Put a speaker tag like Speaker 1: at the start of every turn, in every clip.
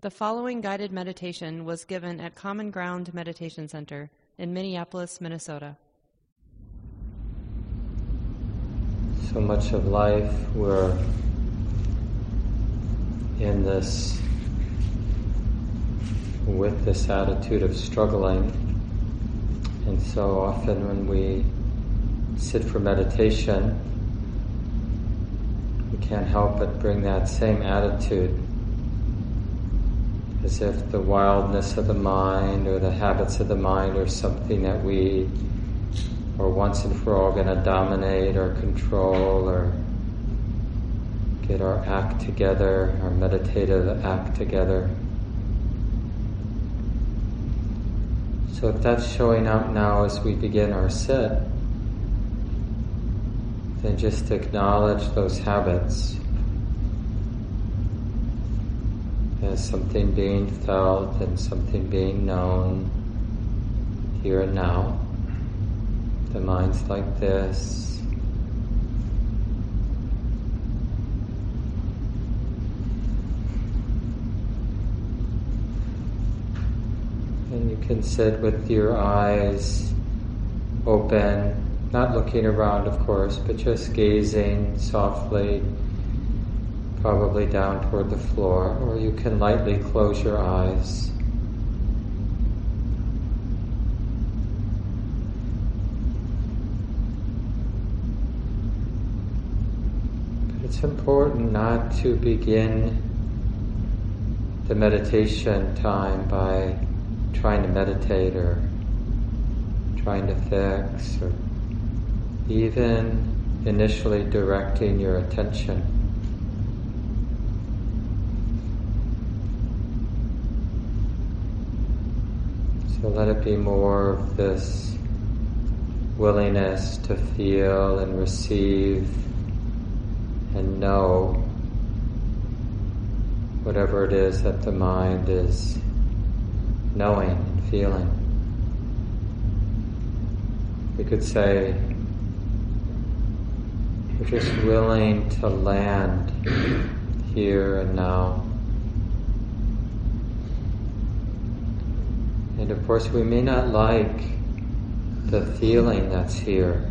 Speaker 1: The following guided meditation was given at Common Ground Meditation Center in Minneapolis, Minnesota.
Speaker 2: So much of life we're in this with this attitude of struggling. And so often when we sit for meditation, we can't help but bring that same attitude as if the wildness of the mind or the habits of the mind are something that we are once and for all going to dominate or control or get our act together, our meditative act together. So if that's showing up now as we begin our sit, then just acknowledge those habits as something being felt and something being known here and now. The mind's like this. And you can sit with your eyes open, not looking around, of course, but just gazing softly probably down toward the floor, or you can lightly close your eyes. But it's important not to begin the meditation time by trying to meditate or trying to fix or even initially directing your attention. So let it be more of this willingness to feel and receive and know whatever it is that the mind is knowing and feeling. We could say, we're just willing to land here and now. And of course, we may not like the feeling that's here.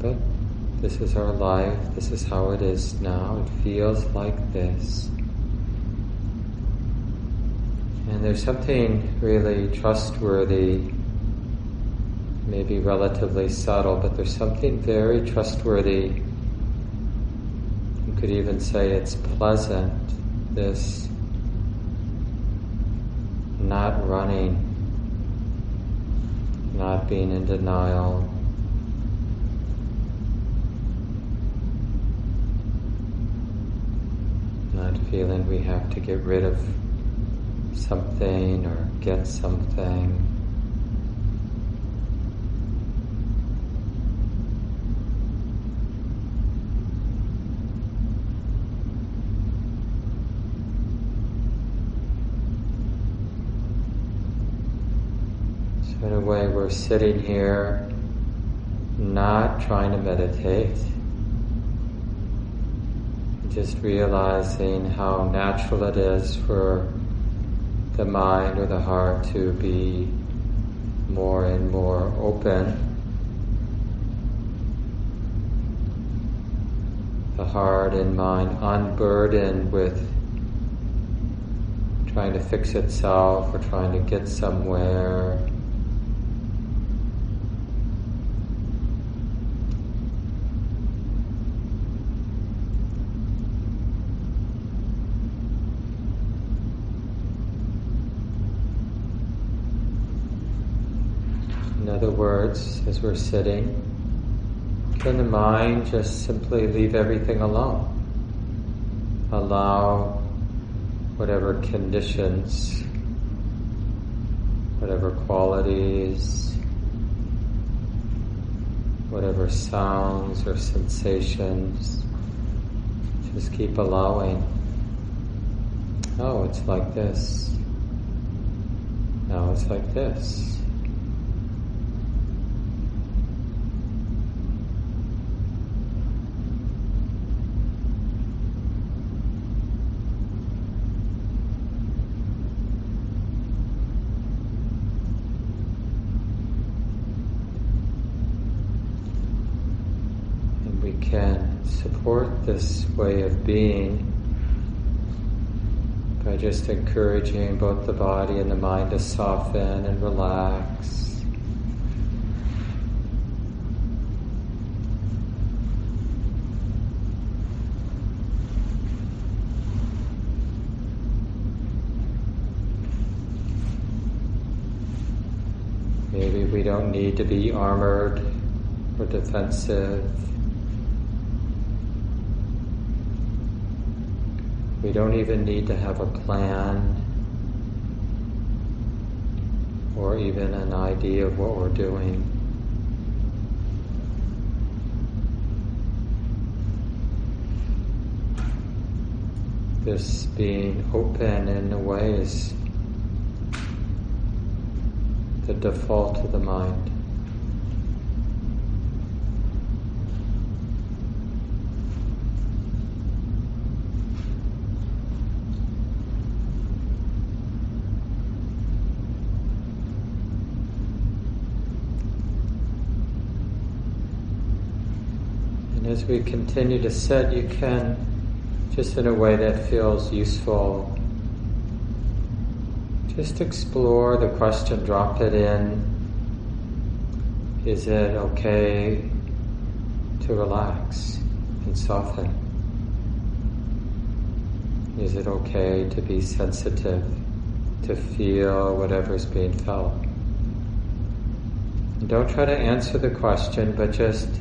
Speaker 2: But this is our life, this is how it is now. It feels like this. And there's something really trustworthy, maybe relatively subtle, but there's something very trustworthy. You could even say it's pleasant, this not running, not being in denial. Not feeling we have to get rid of something or get something. A way, we're sitting here not trying to meditate, just realizing how natural it is for the mind or the heart to be more and more open. The heart and mind unburdened with trying to fix itself or trying to get somewhere other words, as we're sitting, can the mind just simply leave everything alone? Allow whatever conditions, whatever qualities, whatever sounds or sensations, just keep allowing. Oh, it's like this. Now it's like this. support this way of being by just encouraging both the body and the mind to soften and relax. Maybe we don't need to be armored or defensive. We don't even need to have a plan or even an idea of what we're doing. This being open in a way is the default of the mind. And as we continue to sit, you can, just in a way that feels useful, just explore the question, drop it in. Is it okay to relax and soften? Is it okay to be sensitive, to feel whatever's being felt? Don't try to answer the question, but just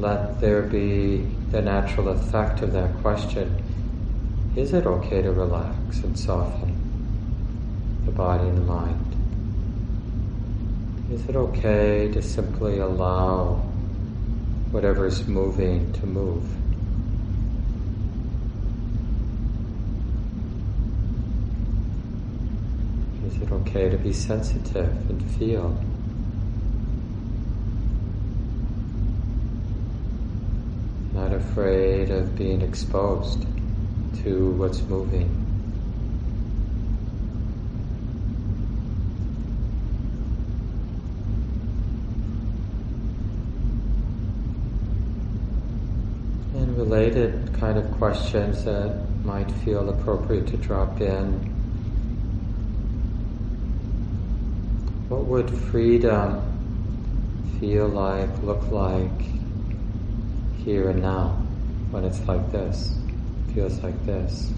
Speaker 2: let there be the natural effect of that question is it okay to relax and soften the body and the mind? Is it okay to simply allow whatever is moving to move? Is it okay to be sensitive and feel? Not afraid of being exposed to what's moving. And related kind of questions that might feel appropriate to drop in. What would freedom feel like, look like here and now when it's like this? feels like this.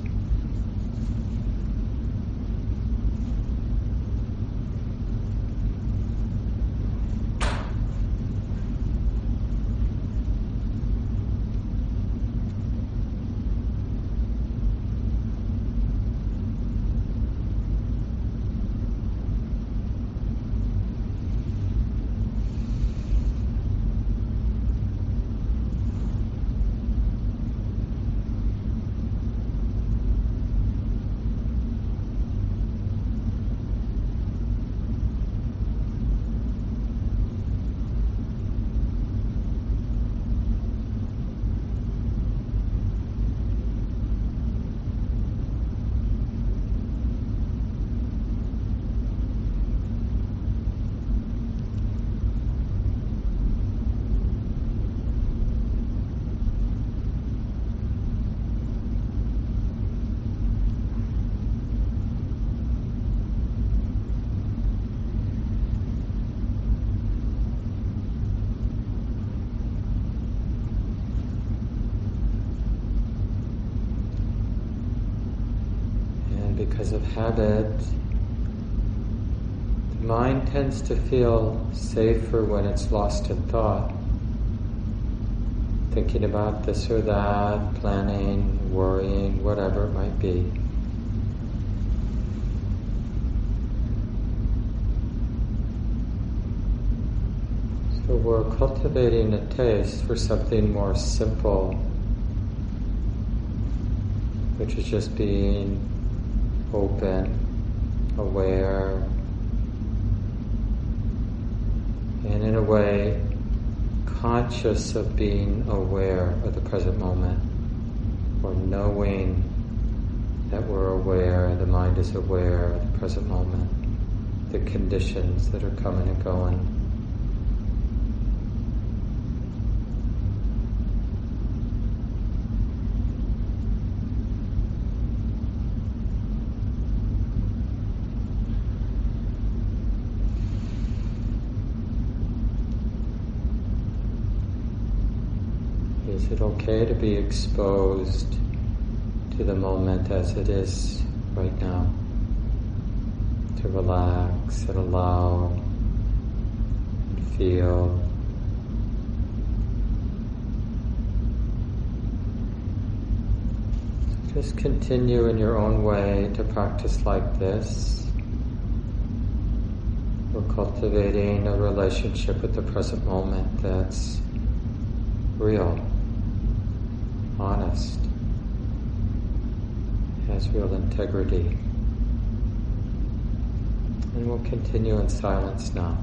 Speaker 2: Of habit, the mind tends to feel safer when it's lost in thought. Thinking about this or that, planning, worrying, whatever it might be. So we're cultivating a taste for something more simple, which is just being open, aware, and in a way conscious of being aware of the present moment or knowing that we're aware, the mind is aware of the present moment, the conditions that are coming and going. Is it okay to be exposed to the moment as it is right now? To relax and allow and feel. Just continue in your own way to practice like this. We're cultivating a relationship with the present moment that's real, honest, has real integrity. And we'll continue in silence now.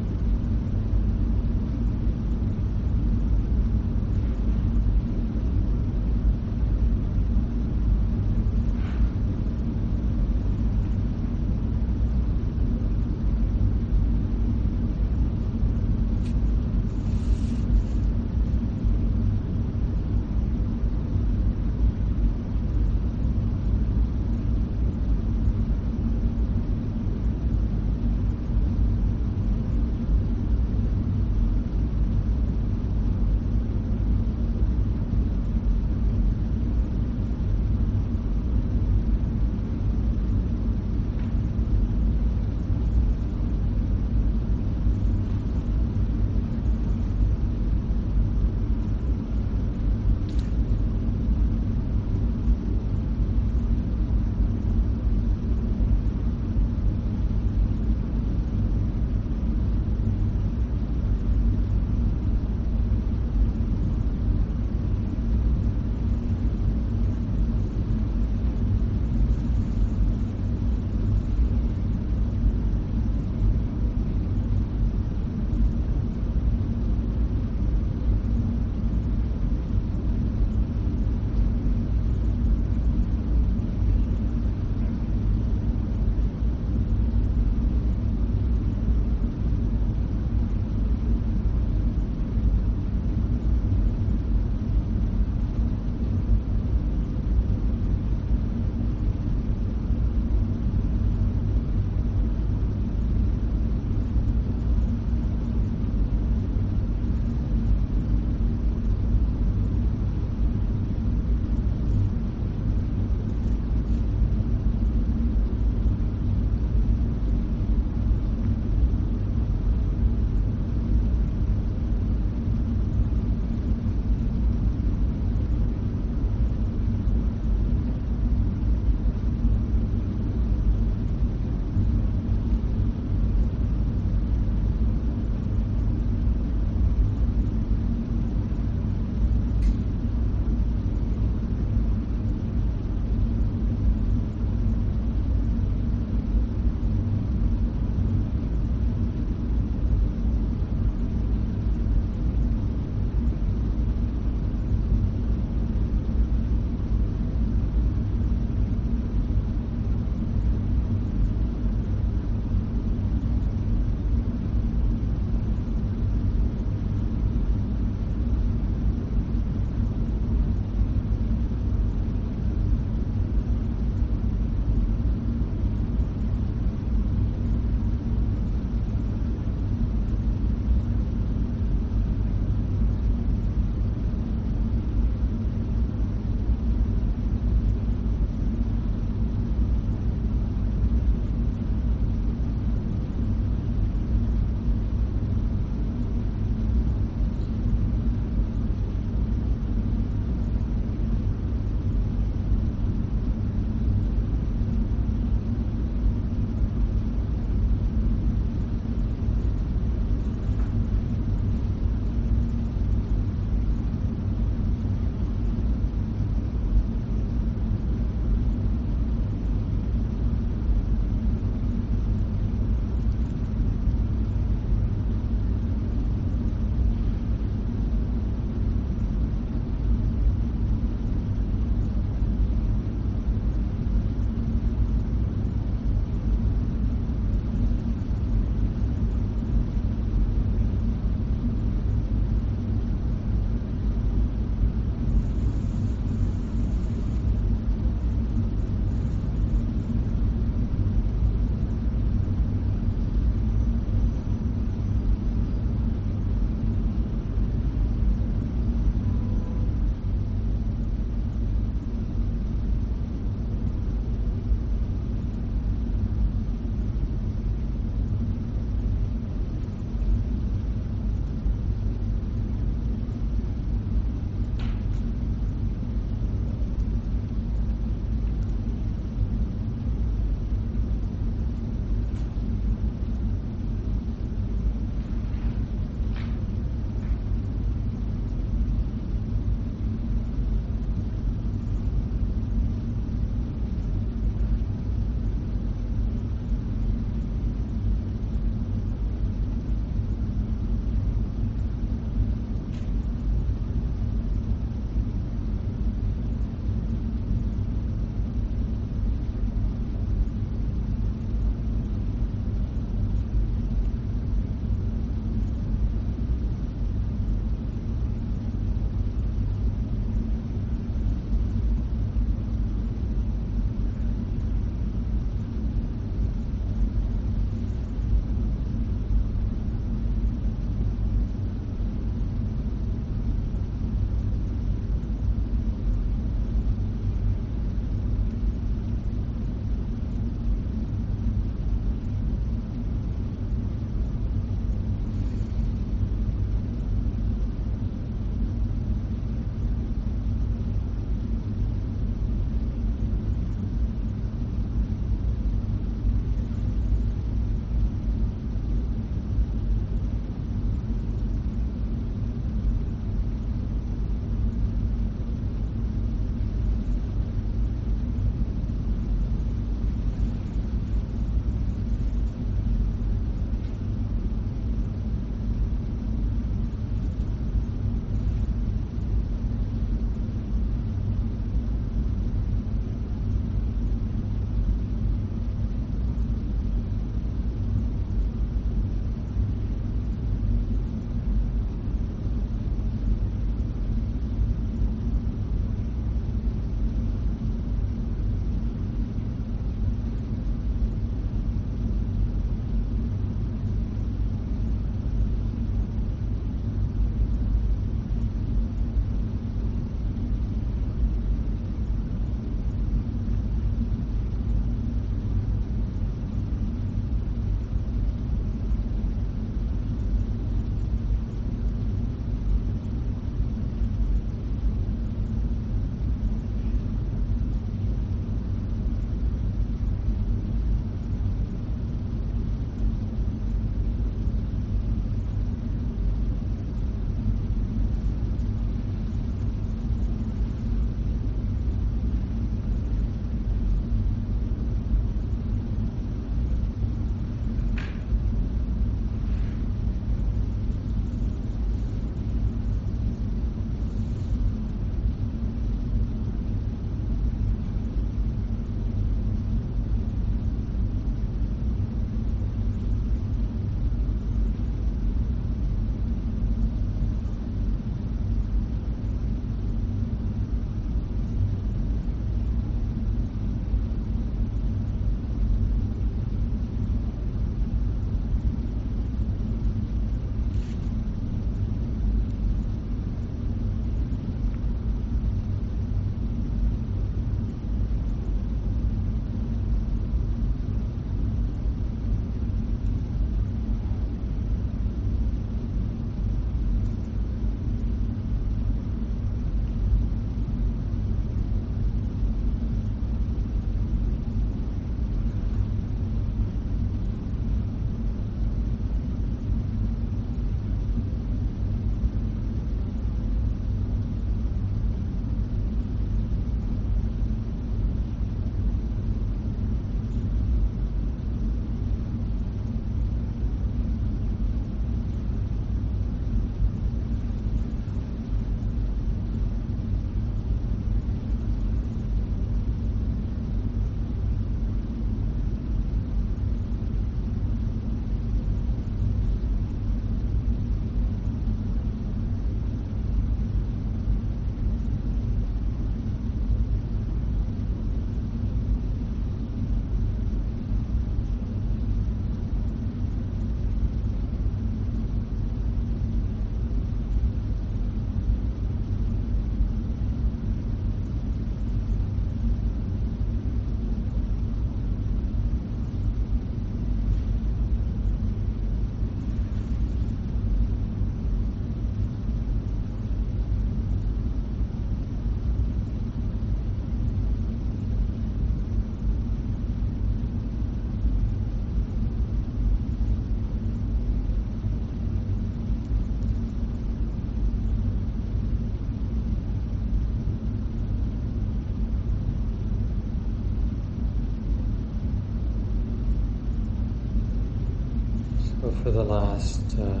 Speaker 2: For the last uh,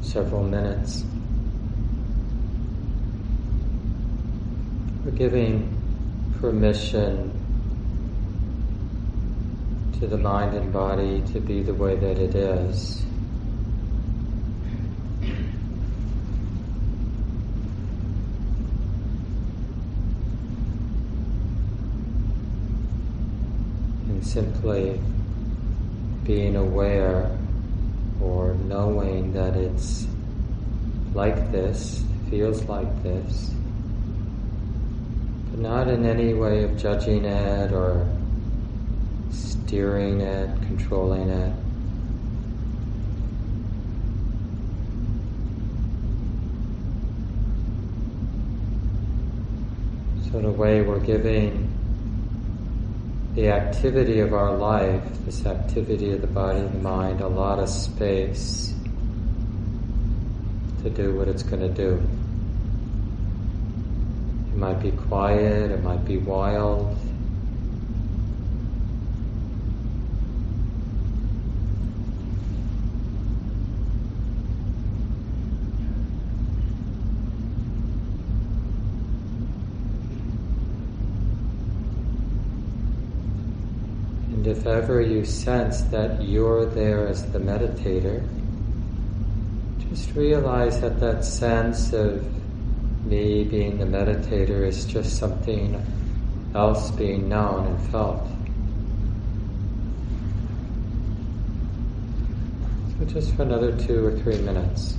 Speaker 2: several minutes. We're giving permission to the mind and body to be the way that it is. And simply being aware or knowing that it's like this, feels like this, but not in any way of judging it or steering it, controlling it. So, in a way, we're giving the activity of our life, this activity of the body and the mind, a lot of space to do what it's going to do. It might be quiet, it might be wild, And if ever you sense that you're there as the meditator, just realize that that sense of me being the meditator is just something else being known and felt. So just for another two or three minutes.